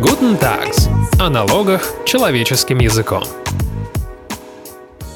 Guten Tags. О налогах человеческим языком.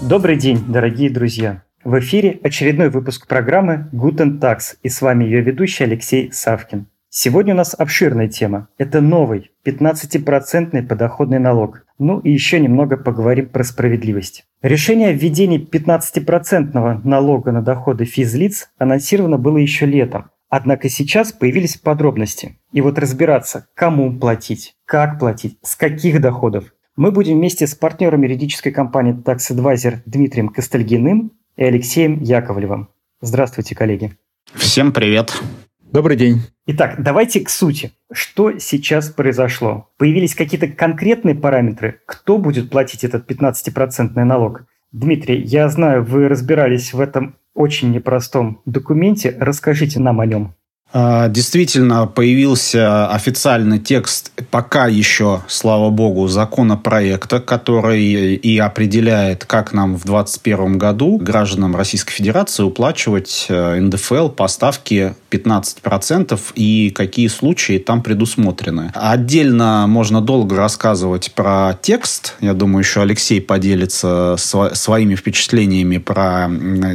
Добрый день, дорогие друзья. В эфире очередной выпуск программы Guten Tax, и с вами ее ведущий Алексей Савкин. Сегодня у нас обширная тема. Это новый 15% подоходный налог. Ну и еще немного поговорим про справедливость. Решение о введении 15% налога на доходы физлиц анонсировано было еще летом. Однако сейчас появились подробности. И вот разбираться, кому платить, как платить, с каких доходов. Мы будем вместе с партнером юридической компании Tax Advisor Дмитрием Костальгиным и Алексеем Яковлевым. Здравствуйте, коллеги. Всем привет. Добрый день. Итак, давайте к сути. Что сейчас произошло? Появились какие-то конкретные параметры? Кто будет платить этот 15% налог? Дмитрий, я знаю, вы разбирались в этом очень непростом документе. Расскажите нам о нем. А, действительно, появился официальный текст, пока еще, слава богу, законопроекта, который и определяет, как нам в 2021 году гражданам Российской Федерации уплачивать э, НДФЛ по ставке 15% и какие случаи там предусмотрены. Отдельно можно долго рассказывать про текст. Я думаю, еще Алексей поделится своими впечатлениями про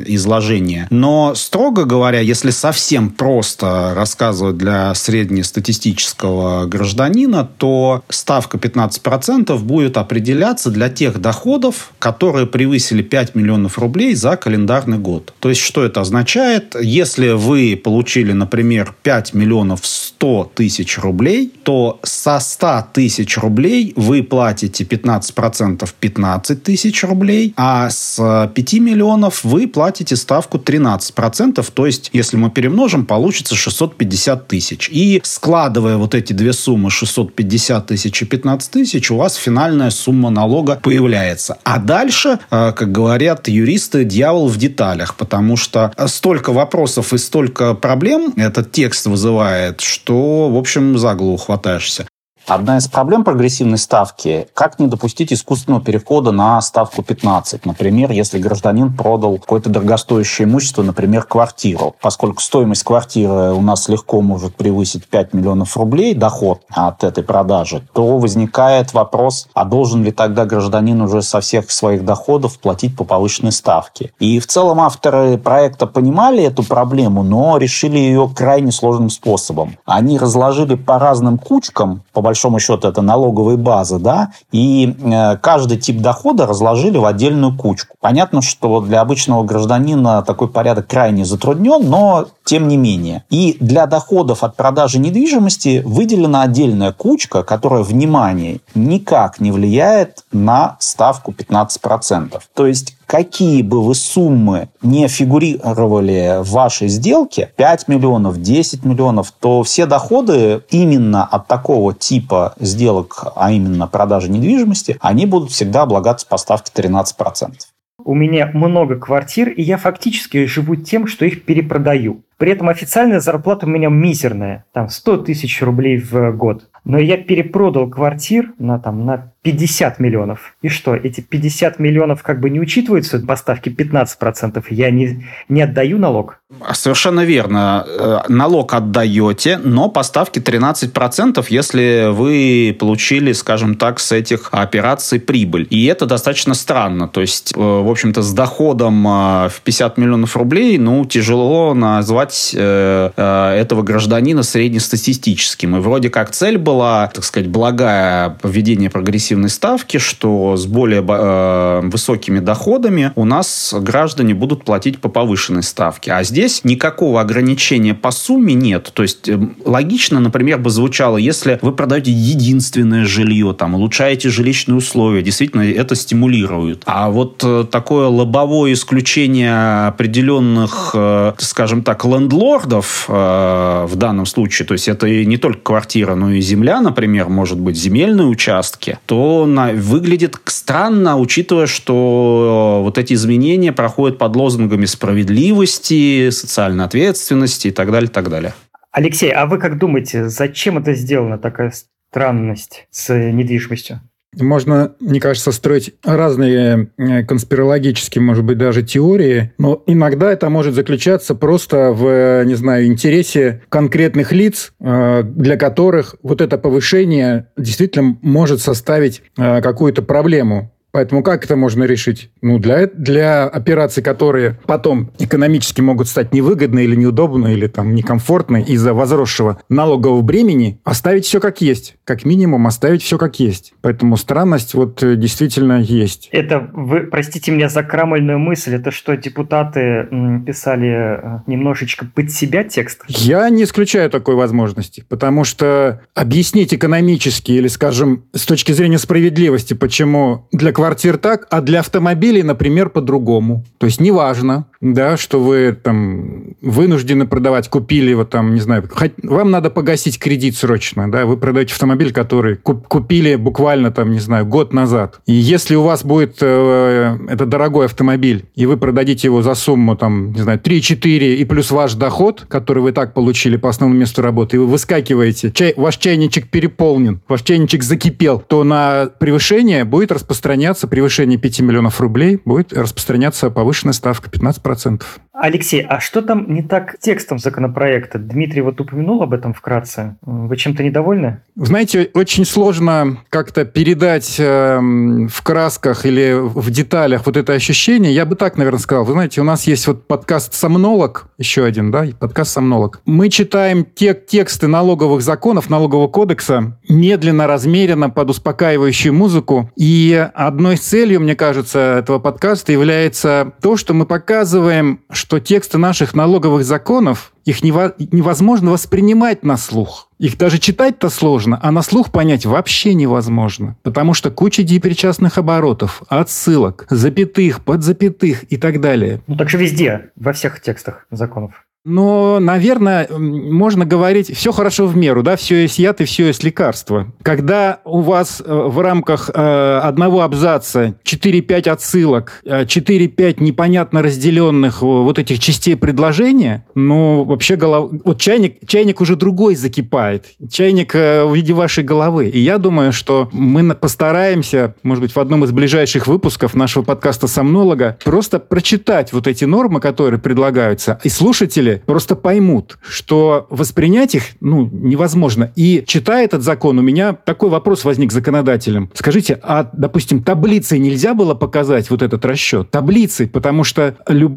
изложение. Но, строго говоря, если совсем просто рассказывать для среднестатистического гражданина, то ставка 15% будет определяться для тех доходов, которые превысили 5 миллионов рублей за календарный год. То есть, что это означает? Если вы получили, например, 5 миллионов 100 тысяч рублей, то со 100 тысяч рублей вы платите 15% 15 тысяч рублей, а с 5 миллионов вы платите ставку 13%. То есть, если мы перемножим, получится 600 650 тысяч. И складывая вот эти две суммы 650 тысяч и 15 тысяч, у вас финальная сумма налога появляется. А дальше, э, как говорят юристы, дьявол в деталях, потому что столько вопросов и столько проблем этот текст вызывает, что, в общем, за голову хватаешься. Одна из проблем прогрессивной ставки – как не допустить искусственного перехода на ставку 15. Например, если гражданин продал какое-то дорогостоящее имущество, например, квартиру. Поскольку стоимость квартиры у нас легко может превысить 5 миллионов рублей, доход от этой продажи, то возникает вопрос, а должен ли тогда гражданин уже со всех своих доходов платить по повышенной ставке. И в целом авторы проекта понимали эту проблему, но решили ее крайне сложным способом. Они разложили по разным кучкам, по большому большому счету это налоговые базы, да, и э, каждый тип дохода разложили в отдельную кучку. Понятно, что для обычного гражданина такой порядок крайне затруднен, но тем не менее. И для доходов от продажи недвижимости выделена отдельная кучка, которая, внимание, никак не влияет на ставку 15%. То есть какие бы вы суммы не фигурировали в вашей сделке, 5 миллионов, 10 миллионов, то все доходы именно от такого типа сделок, а именно продажи недвижимости, они будут всегда облагаться по ставке 13%. У меня много квартир, и я фактически живу тем, что их перепродаю. При этом официальная зарплата у меня мизерная, там 100 тысяч рублей в год. Но я перепродал квартир на, там, на 50 миллионов. И что, эти 50 миллионов как бы не учитываются по ставке 15%? Я не, не отдаю налог? Совершенно верно. Э, налог отдаете, но по ставке 13%, если вы получили, скажем так, с этих операций прибыль. И это достаточно странно. То есть, э, в общем-то, с доходом э, в 50 миллионов рублей, ну, тяжело назвать этого гражданина среднестатистическим. И вроде как цель была так сказать, благая введение прогрессивной ставки, что с более э, высокими доходами у нас граждане будут платить по повышенной ставке. А здесь никакого ограничения по сумме нет. То есть э, логично, например, бы звучало, если вы продаете единственное жилье, там, улучшаете жилищные условия, действительно это стимулирует. А вот э, такое лобовое исключение определенных, э, скажем так, лендлордов в данном случае, то есть это не только квартира, но и земля, например, может быть земельные участки, то на, выглядит странно, учитывая, что вот эти изменения проходят под лозунгами справедливости, социальной ответственности и так далее, так далее. Алексей, а вы как думаете, зачем это сделано, такая странность с недвижимостью? Можно, мне кажется, строить разные э, конспирологические, может быть, даже теории, но иногда это может заключаться просто в, не знаю, интересе конкретных лиц, э, для которых вот это повышение действительно может составить э, какую-то проблему Поэтому как это можно решить? Ну, для, для операций, которые потом экономически могут стать невыгодны или неудобны, или там некомфортны из-за возросшего налогового бремени, оставить все как есть. Как минимум оставить все как есть. Поэтому странность вот э, действительно есть. Это, вы, простите меня за крамольную мысль, это что, депутаты писали э, немножечко под себя текст? Я не исключаю такой возможности, потому что объяснить экономически или, скажем, с точки зрения справедливости, почему для квартир так, а для автомобилей, например, по-другому. То есть неважно, да, что вы там вынуждены продавать, купили его там, не знаю, хоть, вам надо погасить кредит срочно, да, вы продаете автомобиль, который куп, купили буквально там, не знаю, год назад. И если у вас будет э, это дорогой автомобиль, и вы продадите его за сумму там, не знаю, 3-4 и плюс ваш доход, который вы так получили по основному месту работы, и вы выскакиваете, чай, ваш чайничек переполнен, ваш чайничек закипел, то на превышение будет распространяться распространяться, превышение 5 миллионов рублей, будет распространяться повышенная ставка 15%. Алексей, а что там не так текстом законопроекта? Дмитрий вот упомянул об этом вкратце. Вы чем-то недовольны? Знаете, очень сложно как-то передать э, в красках или в деталях вот это ощущение. Я бы так, наверное, сказал. Вы знаете, у нас есть вот подкаст «Сомнолог», еще один, да, подкаст «Сомнолог». Мы читаем те тексты налоговых законов, налогового кодекса медленно, размеренно, под успокаивающую музыку. И одной целью, мне кажется, этого подкаста является то, что мы показываем, что тексты наших налоговых законов, их невозможно воспринимать на слух. Их даже читать-то сложно, а на слух понять вообще невозможно. Потому что куча депричастных оборотов, отсылок, запятых, подзапятых и так далее. Ну так же везде, во всех текстах законов. Но, наверное, можно говорить, все хорошо в меру, да, все есть яд и все есть лекарство. Когда у вас э, в рамках э, одного абзаца 4-5 отсылок, 4-5 э, непонятно разделенных вот этих частей предложения, ну, вообще голова... Вот чайник, чайник уже другой закипает. Чайник в виде вашей головы. И я думаю, что мы постараемся, может быть, в одном из ближайших выпусков нашего подкаста «Сомнолога» просто прочитать вот эти нормы, которые предлагаются, и слушатели просто поймут, что воспринять их ну, невозможно. И читая этот закон, у меня такой вопрос возник законодателем. Скажите, а, допустим, таблицей нельзя было показать вот этот расчет? Таблицей, потому что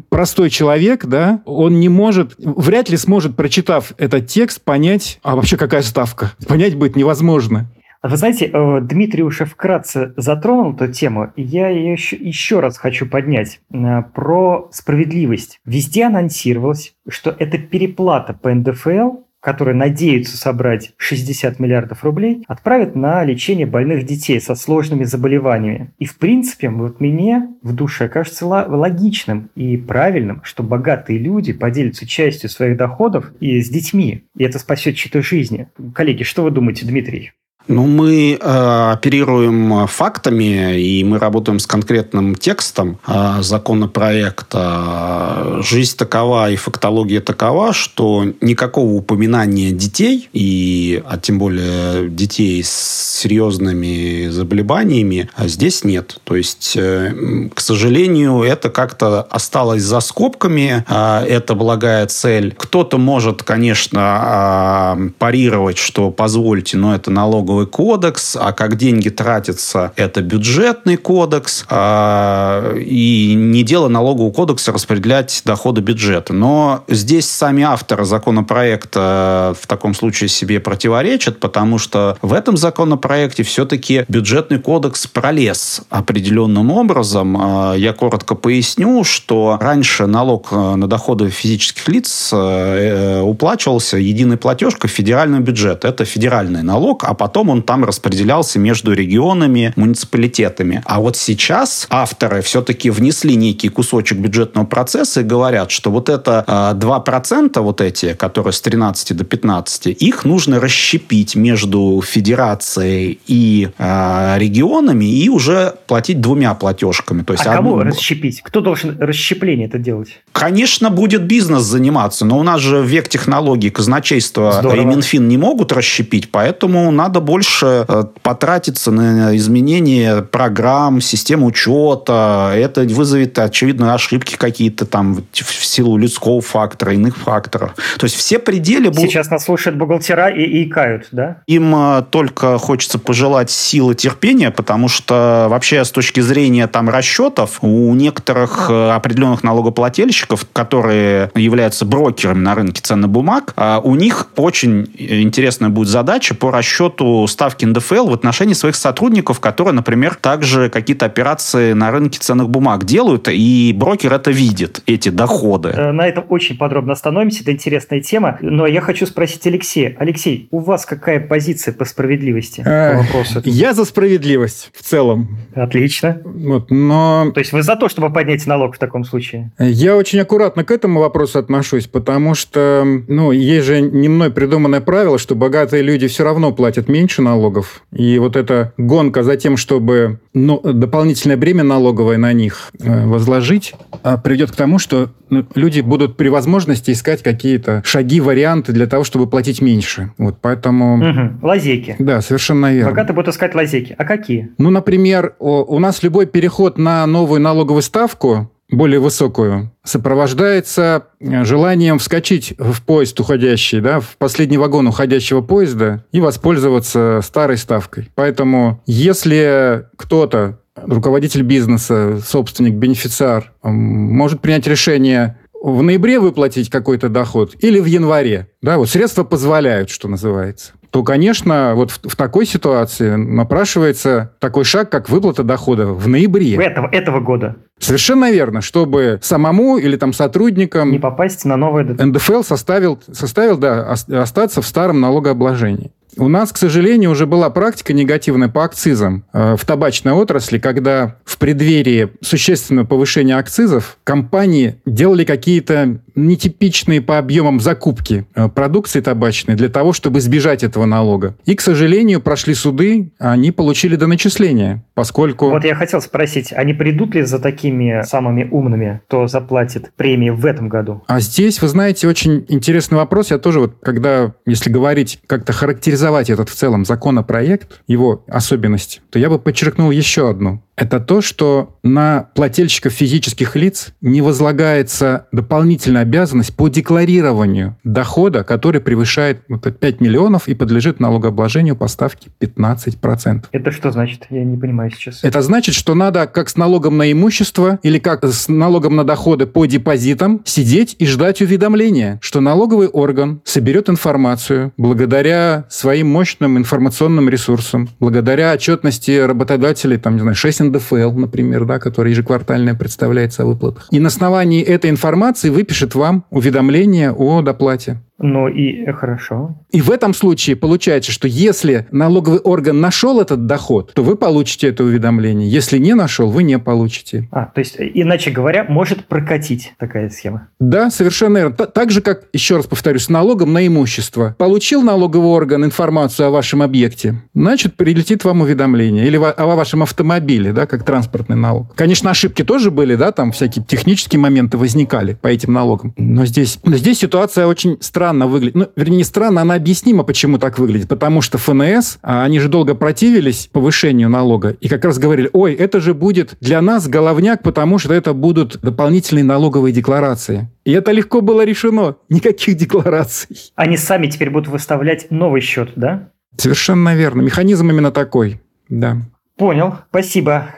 простой человек, да, он не может, вряд ли сможет, прочитав этот текст, понять, а вообще какая ставка. Понять будет невозможно. Вы знаете, э, Дмитрий уже вкратце затронул эту тему, и я ее еще, еще раз хочу поднять э, про справедливость. Везде анонсировалось, что это переплата по НДФЛ, которые надеются собрать 60 миллиардов рублей, отправят на лечение больных детей со сложными заболеваниями. И в принципе, вот мне в душе кажется логичным и правильным, что богатые люди поделятся частью своих доходов и с детьми, и это спасет чьи-то жизни. Коллеги, что вы думаете, Дмитрий? Ну, мы э, оперируем фактами, и мы работаем с конкретным текстом э, законопроекта. Жизнь такова и фактология такова, что никакого упоминания детей, и, а тем более детей с серьезными заболеваниями, а здесь нет. То есть, э, к сожалению, это как-то осталось за скобками. Э, это благая цель. Кто-то может, конечно, э, парировать, что позвольте, но это налоговый налоговый кодекс, а как деньги тратятся, это бюджетный кодекс, а, и не дело налогового кодекса распределять доходы бюджета. Но здесь сами авторы законопроекта в таком случае себе противоречат, потому что в этом законопроекте все-таки бюджетный кодекс пролез определенным образом. А, я коротко поясню, что раньше налог э, на доходы физических лиц э, э, уплачивался единой платежкой в федеральный бюджет. Это федеральный налог, а потом потом он там распределялся между регионами, муниципалитетами. А вот сейчас авторы все-таки внесли некий кусочек бюджетного процесса и говорят, что вот это э, а, 2% вот эти, которые с 13 до 15, их нужно расщепить между федерацией и э, регионами и уже платить двумя платежками. То есть а одну... кому расщепить? Кто должен расщепление это делать? Конечно, будет бизнес заниматься, но у нас же век технологий казначейство Здорово. и Минфин не могут расщепить, поэтому надо будет больше э, потратиться на изменение программ, систем учета. Это вызовет, очевидно, ошибки какие-то там в силу людского фактора, иных факторов. То есть все пределы... Сейчас нас слушают бухгалтера и, и икают, да? Им э, только хочется пожелать силы терпения, потому что вообще с точки зрения там расчетов у некоторых э, определенных налогоплательщиков, которые являются брокерами на рынке ценных бумаг, у них очень интересная будет задача по расчету ставки НДФЛ в отношении своих сотрудников, которые, например, также какие-то операции на рынке ценных бумаг делают, и брокер это видит, эти доходы. Э, на этом очень подробно остановимся, это интересная тема. Но я хочу спросить Алексея. Алексей, у вас какая позиция по справедливости? По вопросу? Я за справедливость в целом. Отлично. Вот, но... То есть вы за то, чтобы поднять налог в таком случае? Я очень аккуратно к этому вопросу отношусь, потому что, ну, есть же не мной придуманное правило, что богатые люди все равно платят меньше налогов. И вот эта гонка за тем, чтобы ну, дополнительное бремя налоговое на них э, возложить, а, приведет к тому, что ну, люди будут при возможности искать какие-то шаги, варианты для того, чтобы платить меньше. Вот поэтому... Угу. Лазейки. Да, совершенно верно. Богатые будут искать лазейки. А какие? Ну, например, у нас любой переход на новую налоговую ставку более высокую, сопровождается э, желанием вскочить в поезд уходящий, да, в последний вагон уходящего поезда и воспользоваться старой ставкой. Поэтому если кто-то, руководитель бизнеса, собственник, бенефициар, может принять решение в ноябре выплатить какой-то доход или в январе, да, вот средства позволяют, что называется то, конечно, вот в, в такой ситуации напрашивается такой шаг, как выплата дохода в ноябре. Этого, этого года. Совершенно верно, чтобы самому или там сотрудникам... Не попасть на новое... НДФЛ составил, составил да, остаться в старом налогообложении. У нас, к сожалению, уже была практика негативная по акцизам э, в табачной отрасли, когда в преддверии существенного повышения акцизов компании делали какие-то нетипичные по объемам закупки э, продукции табачной для того, чтобы избежать этого налога. И, к сожалению, прошли суды, они получили доначисление, поскольку... Вот я хотел спросить, они придут ли за такими самыми умными, кто заплатит премии в этом году? А здесь, вы знаете, очень интересный вопрос. Я тоже вот, когда, если говорить, как-то характеризовать характеризовать этот в целом законопроект, его особенность, то я бы подчеркнул еще одну это то, что на плательщиков физических лиц не возлагается дополнительная обязанность по декларированию дохода, который превышает 5 миллионов и подлежит налогообложению по ставке 15%. Это что значит? Я не понимаю сейчас. Это значит, что надо как с налогом на имущество или как с налогом на доходы по депозитам сидеть и ждать уведомления, что налоговый орган соберет информацию благодаря своим мощным информационным ресурсам, благодаря отчетности работодателей, там, не знаю, 6 НДФЛ, например, да, который ежеквартально представляется о выплатах. И на основании этой информации выпишет вам уведомление о доплате. Ну и э, хорошо. И в этом случае получается, что если налоговый орган нашел этот доход, то вы получите это уведомление. Если не нашел, вы не получите. А, то есть, э, иначе говоря, может прокатить такая схема. Да, совершенно верно. Так же, как, еще раз повторюсь, с налогом на имущество. Получил налоговый орган информацию о вашем объекте, значит, прилетит вам уведомление. Или о вашем автомобиле, да, как транспортный налог. Конечно, ошибки тоже были, да, там всякие технические моменты возникали по этим налогам. Но здесь, но здесь ситуация очень странная странно выглядит. Ну, вернее, не странно, она объяснима, почему так выглядит. Потому что ФНС, а, они же долго противились повышению налога. И как раз говорили, ой, это же будет для нас головняк, потому что это будут дополнительные налоговые декларации. И это легко было решено. Никаких деклараций. Они сами теперь будут выставлять новый счет, да? Совершенно верно. Механизм именно такой. Да. Понял. Спасибо.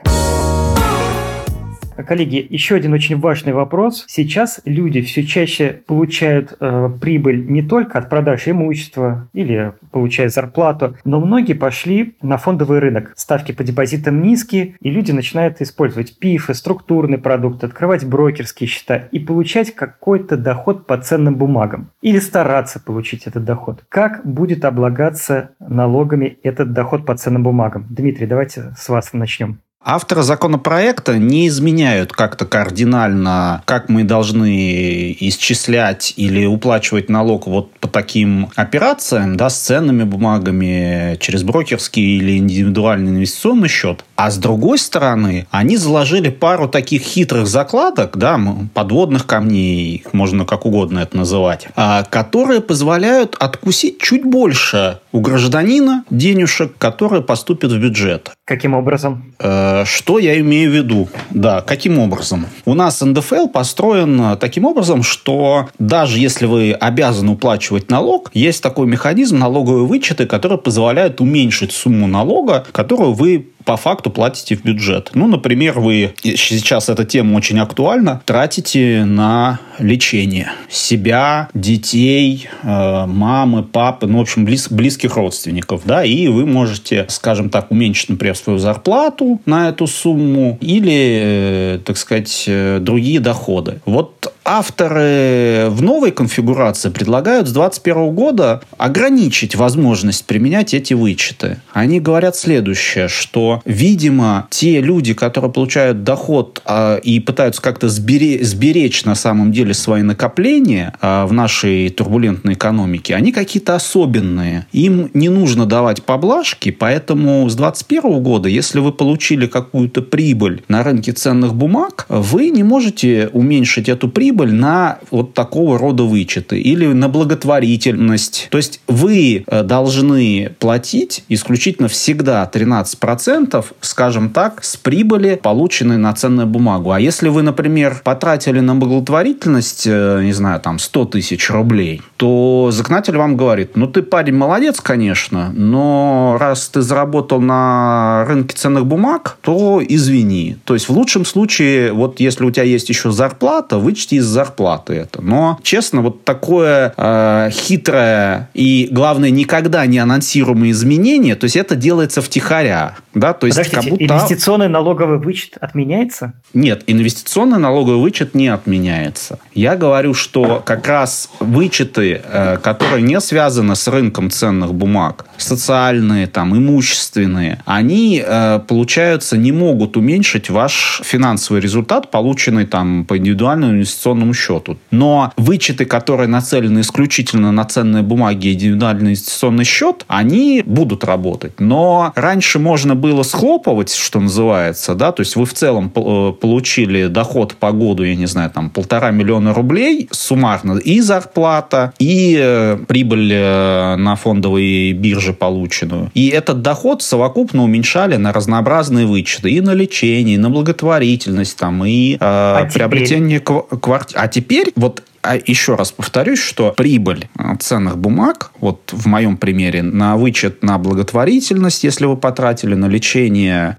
Коллеги, еще один очень важный вопрос. Сейчас люди все чаще получают э, прибыль не только от продажи имущества или получают зарплату, но многие пошли на фондовый рынок. Ставки по депозитам низкие, и люди начинают использовать ПИФы, структурный продукт, открывать брокерские счета и получать какой-то доход по ценным бумагам. Или стараться получить этот доход. Как будет облагаться налогами этот доход по ценным бумагам? Дмитрий, давайте с вас начнем. Авторы законопроекта не изменяют как-то кардинально, как мы должны исчислять или уплачивать налог вот по таким операциям, да, с ценными бумагами, через брокерский или индивидуальный инвестиционный счет. А с другой стороны, они заложили пару таких хитрых закладок, да, подводных камней, можно как угодно это называть, а, которые позволяют откусить чуть больше у гражданина денежек, которые поступят в бюджет. Каким образом? Э, что я имею в виду? Да, каким образом? У нас НДФЛ построен таким образом, что даже если вы обязаны уплачивать налог, есть такой механизм налоговые вычеты, который позволяет уменьшить сумму налога, которую вы по факту платите в бюджет. Ну, например, вы, сейчас эта тема очень актуальна, тратите на лечение себя, детей, э, мамы, папы, ну, в общем, близ, близких родственников, да, и вы можете, скажем так, уменьшить, например, свою зарплату на эту сумму или, э, так сказать, э, другие доходы. Вот авторы в новой конфигурации предлагают с 2021 года ограничить возможность применять эти вычеты. Они говорят следующее, что, видимо, те люди, которые получают доход э, и пытаются как-то сберечь, сберечь на самом деле свои накопления э, в нашей турбулентной экономике, они какие-то особенные. Им не нужно давать поблажки, поэтому с 2021 года, если вы получили какую-то прибыль на рынке ценных бумаг, вы не можете уменьшить эту прибыль прибыль на вот такого рода вычеты или на благотворительность. То есть вы э, должны платить исключительно всегда 13%, скажем так, с прибыли, полученной на ценную бумагу. А если вы, например, потратили на благотворительность, э, не знаю, там 100 тысяч рублей, то законодатель вам говорит, ну ты парень молодец, конечно, но раз ты заработал на рынке ценных бумаг, то извини. То есть в лучшем случае, вот если у тебя есть еще зарплата, вычти из зарплаты это. Но, честно, вот такое э, хитрое и, главное, никогда не анонсируемое изменение, то есть это делается втихаря. Да? То есть Подождите, как будто... инвестиционный налоговый вычет отменяется? Нет, инвестиционный налоговый вычет не отменяется. Я говорю, что как раз вычеты, э, которые не связаны с рынком ценных бумаг, социальные, там, имущественные, они, э, получается, не могут уменьшить ваш финансовый результат, полученный там по индивидуальному инвестиционному инвестиционному счету. Но вычеты, которые нацелены исключительно на ценные бумаги и индивидуальный инвестиционный счет, они будут работать. Но раньше можно было схлопывать, что называется, да, то есть вы в целом э, получили доход по году, я не знаю, там полтора миллиона рублей суммарно и зарплата, и э, прибыль э, на фондовой бирже полученную. И этот доход совокупно уменьшали на разнообразные вычеты и на лечение, и на благотворительность, там, и э, а приобретение квартиры а теперь вот а еще раз повторюсь, что прибыль э, ценных бумаг, вот в моем примере, на вычет на благотворительность, если вы потратили на лечение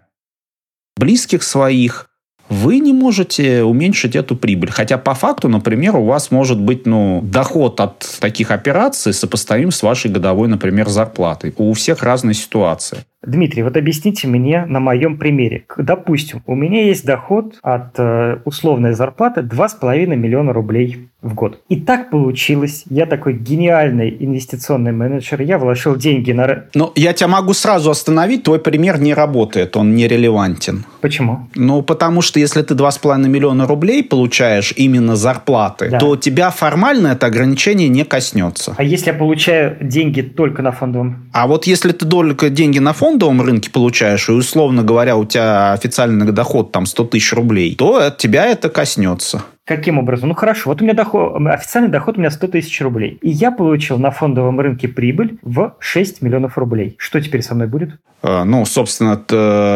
близких своих, вы не можете уменьшить эту прибыль. Хотя по факту, например, у вас может быть ну, доход от таких операций сопоставим с вашей годовой, например, зарплатой. У всех разные ситуации. Дмитрий, вот объясните мне на моем примере. Допустим, у меня есть доход от э, условной зарплаты 2,5 миллиона рублей в год. И так получилось. Я такой гениальный инвестиционный менеджер. Я вложил деньги на... Ну, я тебя могу сразу остановить. Твой пример не работает. Он не релевантен. Почему? Ну, потому что если ты 2,5 миллиона рублей получаешь именно зарплаты, да. то тебя формально это ограничение не коснется. А если я получаю деньги только на фондовом? А вот если ты только деньги на фондовом рынке получаешь, и, условно говоря, у тебя официальный доход там 100 тысяч рублей, то от тебя это коснется. Каким образом? Ну хорошо, вот у меня доход, официальный доход у меня 100 тысяч рублей. И я получил на фондовом рынке прибыль в 6 миллионов рублей. Что теперь со мной будет? Э, ну, собственно,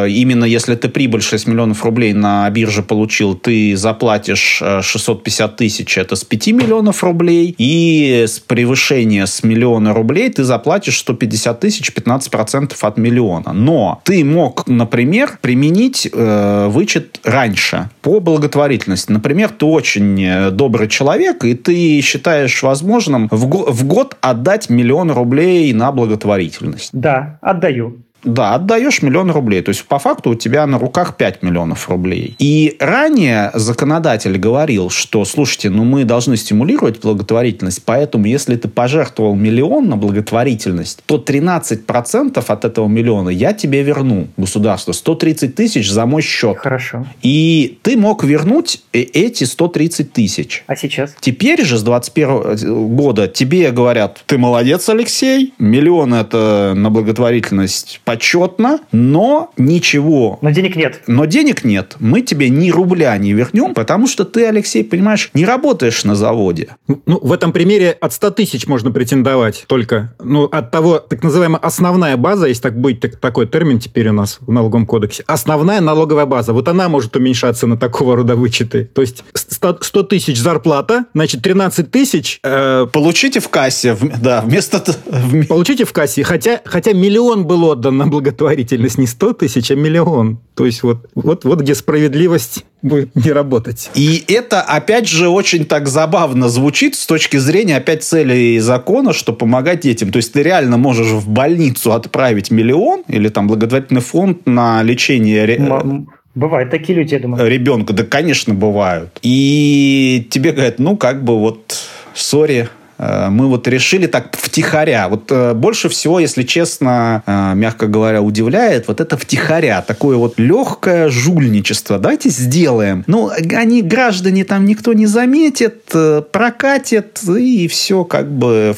именно если ты прибыль 6 миллионов рублей на бирже получил, ты заплатишь 650 э, тысяч, это с 5 миллионов рублей, и с превышения с миллиона рублей ты заплатишь 150 тысяч, 15% от миллиона. Но ты мог, например, применить э, вычет раньше по благотворительности. Например, ты очень э, добрый человек, и ты считаешь возможным в, го- в год отдать миллион рублей на благотворительность. Да, отдаю. Да, отдаешь миллион рублей. То есть, по факту у тебя на руках 5 миллионов рублей. И ранее законодатель говорил, что, слушайте, ну мы должны стимулировать благотворительность, поэтому если ты пожертвовал миллион на благотворительность, то 13% от этого миллиона я тебе верну, государство. 130 тысяч за мой счет. Хорошо. И ты мог вернуть э, эти 130 тысяч. А сейчас? Теперь же с 21 года тебе говорят, ты молодец, Алексей, миллион это на благотворительность почетно, но ничего. Но денег нет. Но денег нет. Мы тебе ни рубля не вернем, потому что ты, Алексей, понимаешь, не работаешь на заводе. Ну, в этом примере от 100 тысяч можно претендовать только. Ну, от того, так называемая основная база, есть так быть, так, такой термин теперь у нас в налоговом кодексе. Основная налоговая база. Вот она может уменьшаться на такого рода вычеты. То есть 100 тысяч зарплата, значит, 13 тысяч... Э, Получите в кассе, да, вместо... Получите в кассе, хотя, хотя миллион был отдан на благотворительность, не 100 тысяч, а миллион. То есть вот, вот, вот где справедливость будет не работать. И это, опять же, очень так забавно звучит с точки зрения, опять, цели закона, что помогать детям. То есть ты реально можешь в больницу отправить миллион или там благотворительный фонд на лечение... М- Бывают такие люди, я думаю. Ребенка, да, конечно, бывают. И тебе говорят, ну, как бы вот, сори, мы вот решили так втихаря. Вот э, больше всего, если честно, э, мягко говоря, удивляет вот это втихаря. Такое вот легкое жульничество. Давайте сделаем. Ну, они, граждане, там никто не заметит, прокатит, и все как бы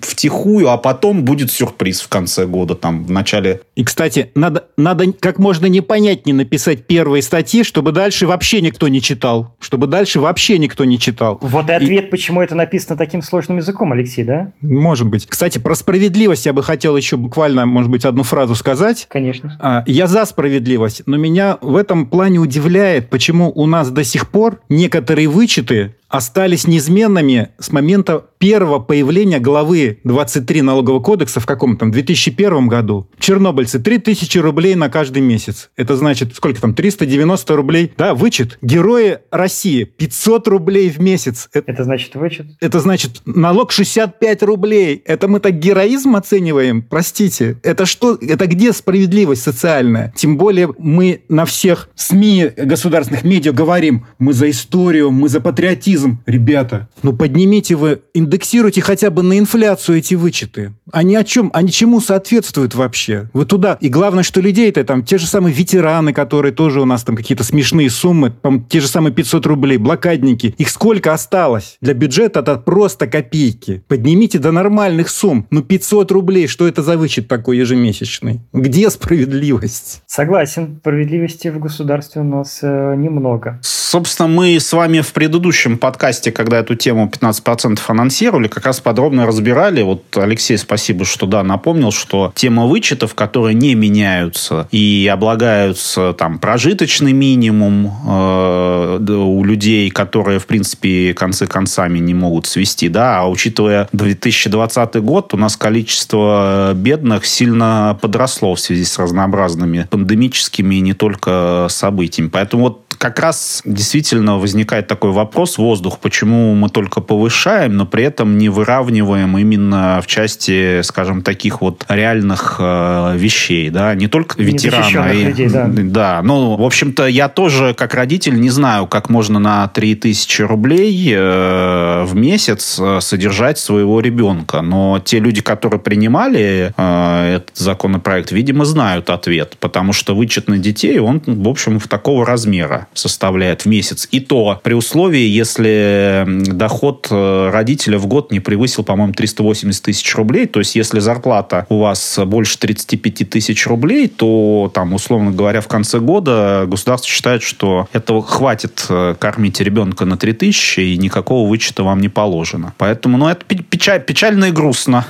втихую, а потом будет сюрприз в конце года, там, в начале. И, кстати, надо, надо как можно непонятнее написать первые статьи, чтобы дальше вообще никто не читал. Чтобы дальше вообще никто не читал. Вот и ответ, и... почему это написано таким сложным языком, Алексей, да? Может быть. Кстати, про справедливость я бы хотел еще буквально, может быть, одну фразу сказать. Конечно. А, я за справедливость, но меня в этом плане удивляет, почему у нас до сих пор некоторые вычеты остались неизменными с момента первого появления главы 23 налогового кодекса в каком там 2001 году. Чернобыльцы 3000 рублей на каждый месяц. Это значит, сколько там, 390 рублей. Да, вычет. Герои России 500 рублей в месяц. Это, это значит вычет? Это значит налог 65 рублей. Это мы так героизм оцениваем? Простите. Это что? Это где справедливость социальная? Тем более мы на всех СМИ государственных медиа говорим, мы за историю, мы за патриотизм, патриотизм, ребята, ну поднимите вы, индексируйте хотя бы на инфляцию эти вычеты. Они о чем? Они чему соответствуют вообще? Вы туда. И главное, что людей-то там, те же самые ветераны, которые тоже у нас там какие-то смешные суммы, там, те же самые 500 рублей, блокадники. Их сколько осталось? Для бюджета это просто копейки. Поднимите до нормальных сумм. Ну 500 рублей, что это за вычет такой ежемесячный? Где справедливость? Согласен, справедливости в государстве у нас э, немного. Собственно, мы с вами в предыдущем подкасте, когда эту тему 15% анонсировали, как раз подробно разбирали. Вот Алексей, спасибо, что да, напомнил, что тема вычетов, которые не меняются и облагаются там прожиточный минимум э, у людей, которые, в принципе, концы концами не могут свести, да, а учитывая 2020 год, у нас количество бедных сильно подросло в связи с разнообразными пандемическими и не только событиями. Поэтому вот как раз действительно возникает такой вопрос, воздух, почему мы только повышаем, но при этом не выравниваем именно в части, скажем, таких вот реальных э, вещей, да, не только ветерана. И, людей, да. да, ну, в общем-то, я тоже, как родитель, не знаю, как можно на 3000 рублей э, в месяц э, содержать своего ребенка, но те люди, которые принимали э, этот законопроект, видимо, знают ответ, потому что вычет на детей, он, в общем, в такого размера составляет в месяц. И то при условии, если доход э, родителя в год не превысил, по-моему, 380 тысяч рублей. То есть, если зарплата у вас больше 35 тысяч рублей, то, там, условно говоря, в конце года государство считает, что этого хватит э, кормить ребенка на 3 тысячи, и никакого вычета вам не положено. Поэтому, ну, это печаль, печально и грустно.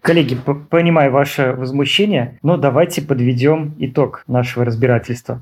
Коллеги, понимаю ваше возмущение, но давайте подведем итог нашего разбирательства.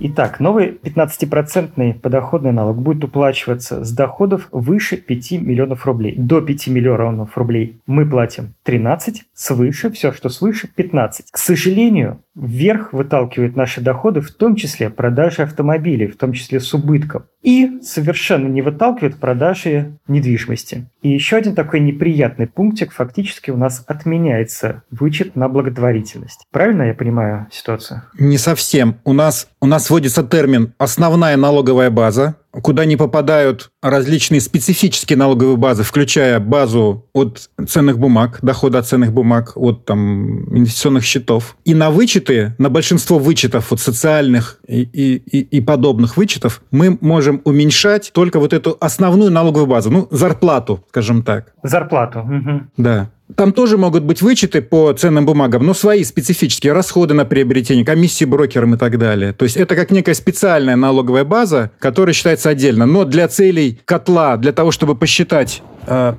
Итак, новый 15% подоходный налог будет уплачиваться с доходов выше 5 миллионов рублей. До 5 миллионов рублей мы платим 13, свыше, все, что свыше, 15. К сожалению, вверх выталкивают наши доходы, в том числе продажи автомобилей, в том числе с убытком. И совершенно не выталкивает продажи недвижимости. И еще один такой неприятный пунктик, фактически у нас отменяется вычет на благотворительность. Правильно я понимаю ситуацию? Не совсем. У нас, у нас вводится термин «основная налоговая база», куда не попадают различные специфические налоговые базы, включая базу от ценных бумаг, дохода от ценных бумаг, от там, инвестиционных счетов. И на вычеты, на большинство вычетов, вот социальных и, и, и, и подобных вычетов, мы можем уменьшать только вот эту основную налоговую базу, ну, зарплату, скажем так. Зарплату. Угу. Да. Там тоже могут быть вычеты по ценным бумагам, но свои специфические расходы на приобретение, комиссии брокерам и так далее. То есть это как некая специальная налоговая база, которая считается отдельно. Но для целей котла, для того, чтобы посчитать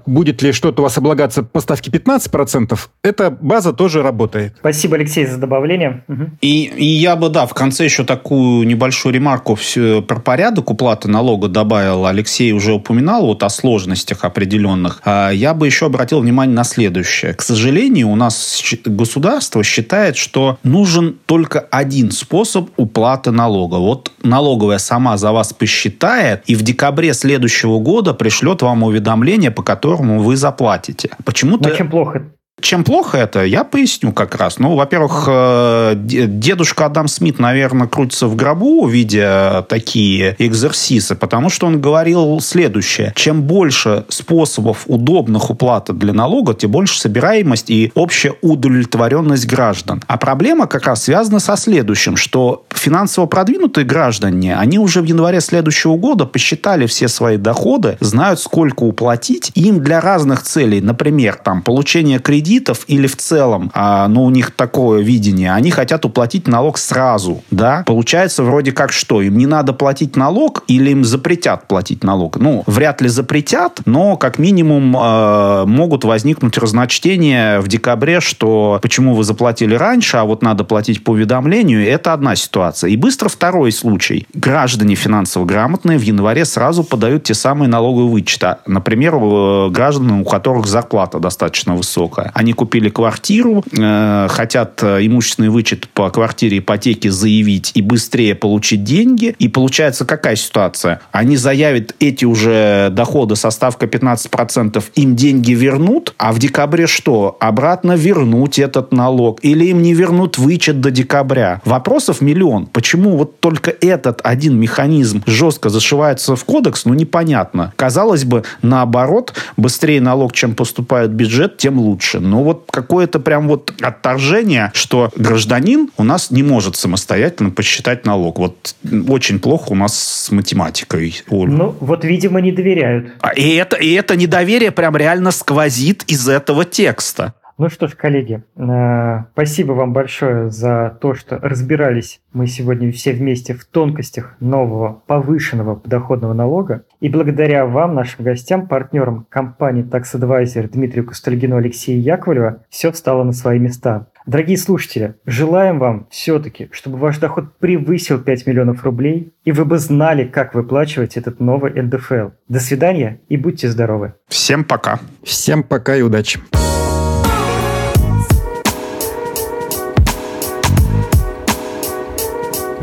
будет ли что-то у вас облагаться по ставке 15%, эта база тоже работает. Спасибо, Алексей, за добавление. Угу. И, и я бы, да, в конце еще такую небольшую ремарку все, про порядок уплаты налога добавил. Алексей уже упоминал вот о сложностях определенных. А я бы еще обратил внимание на следующее. К сожалению, у нас государство считает, что нужен только один способ уплаты налога. Вот налоговая сама за вас посчитает, и в декабре следующего года пришлет вам уведомление по которому вы заплатите. Почему-то... Чем плохо? Чем плохо это, я поясню как раз. Ну, во-первых, э, дедушка Адам Смит, наверное, крутится в гробу, видя такие экзерсисы, потому что он говорил следующее. Чем больше способов удобных уплаты для налога, тем больше собираемость и общая удовлетворенность граждан. А проблема как раз связана со следующим, что финансово продвинутые граждане, они уже в январе следующего года посчитали все свои доходы, знают, сколько уплатить. Им для разных целей, например, там, получение кредита, кредитов или в целом, а, ну, у них такое видение, они хотят уплатить налог сразу, да? Получается вроде как что? Им не надо платить налог или им запретят платить налог? Ну, вряд ли запретят, но как минимум э, могут возникнуть разночтения в декабре, что почему вы заплатили раньше, а вот надо платить по уведомлению, это одна ситуация. И быстро второй случай. Граждане финансово грамотные в январе сразу подают те самые налоговые вычеты. Например, э, граждане, у которых зарплата достаточно высокая. Они купили квартиру, э, хотят э, имущественный вычет по квартире ипотеки заявить и быстрее получить деньги. И получается какая ситуация? Они заявят эти уже доходы со ставкой 15%, им деньги вернут, а в декабре что? Обратно вернуть этот налог. Или им не вернут вычет до декабря. Вопросов миллион. Почему вот только этот один механизм жестко зашивается в кодекс, ну непонятно. Казалось бы, наоборот, быстрее налог, чем поступает бюджет, тем лучше. Но вот какое-то прям вот отторжение, что гражданин у нас не может самостоятельно посчитать налог. Вот очень плохо у нас с математикой. Ну, вот, видимо, не доверяют. А, и, это, и это недоверие прям реально сквозит из этого текста. Ну что ж, коллеги, э, спасибо вам большое за то, что разбирались мы сегодня все вместе в тонкостях нового повышенного подоходного налога. И благодаря вам, нашим гостям, партнерам компании Tax Advisor Дмитрию Кустальгину, Алексею Яковлева, все встало на свои места. Дорогие слушатели, желаем вам все-таки, чтобы ваш доход превысил 5 миллионов рублей, и вы бы знали, как выплачивать этот новый НДФЛ. До свидания и будьте здоровы. Всем пока. Всем пока и удачи.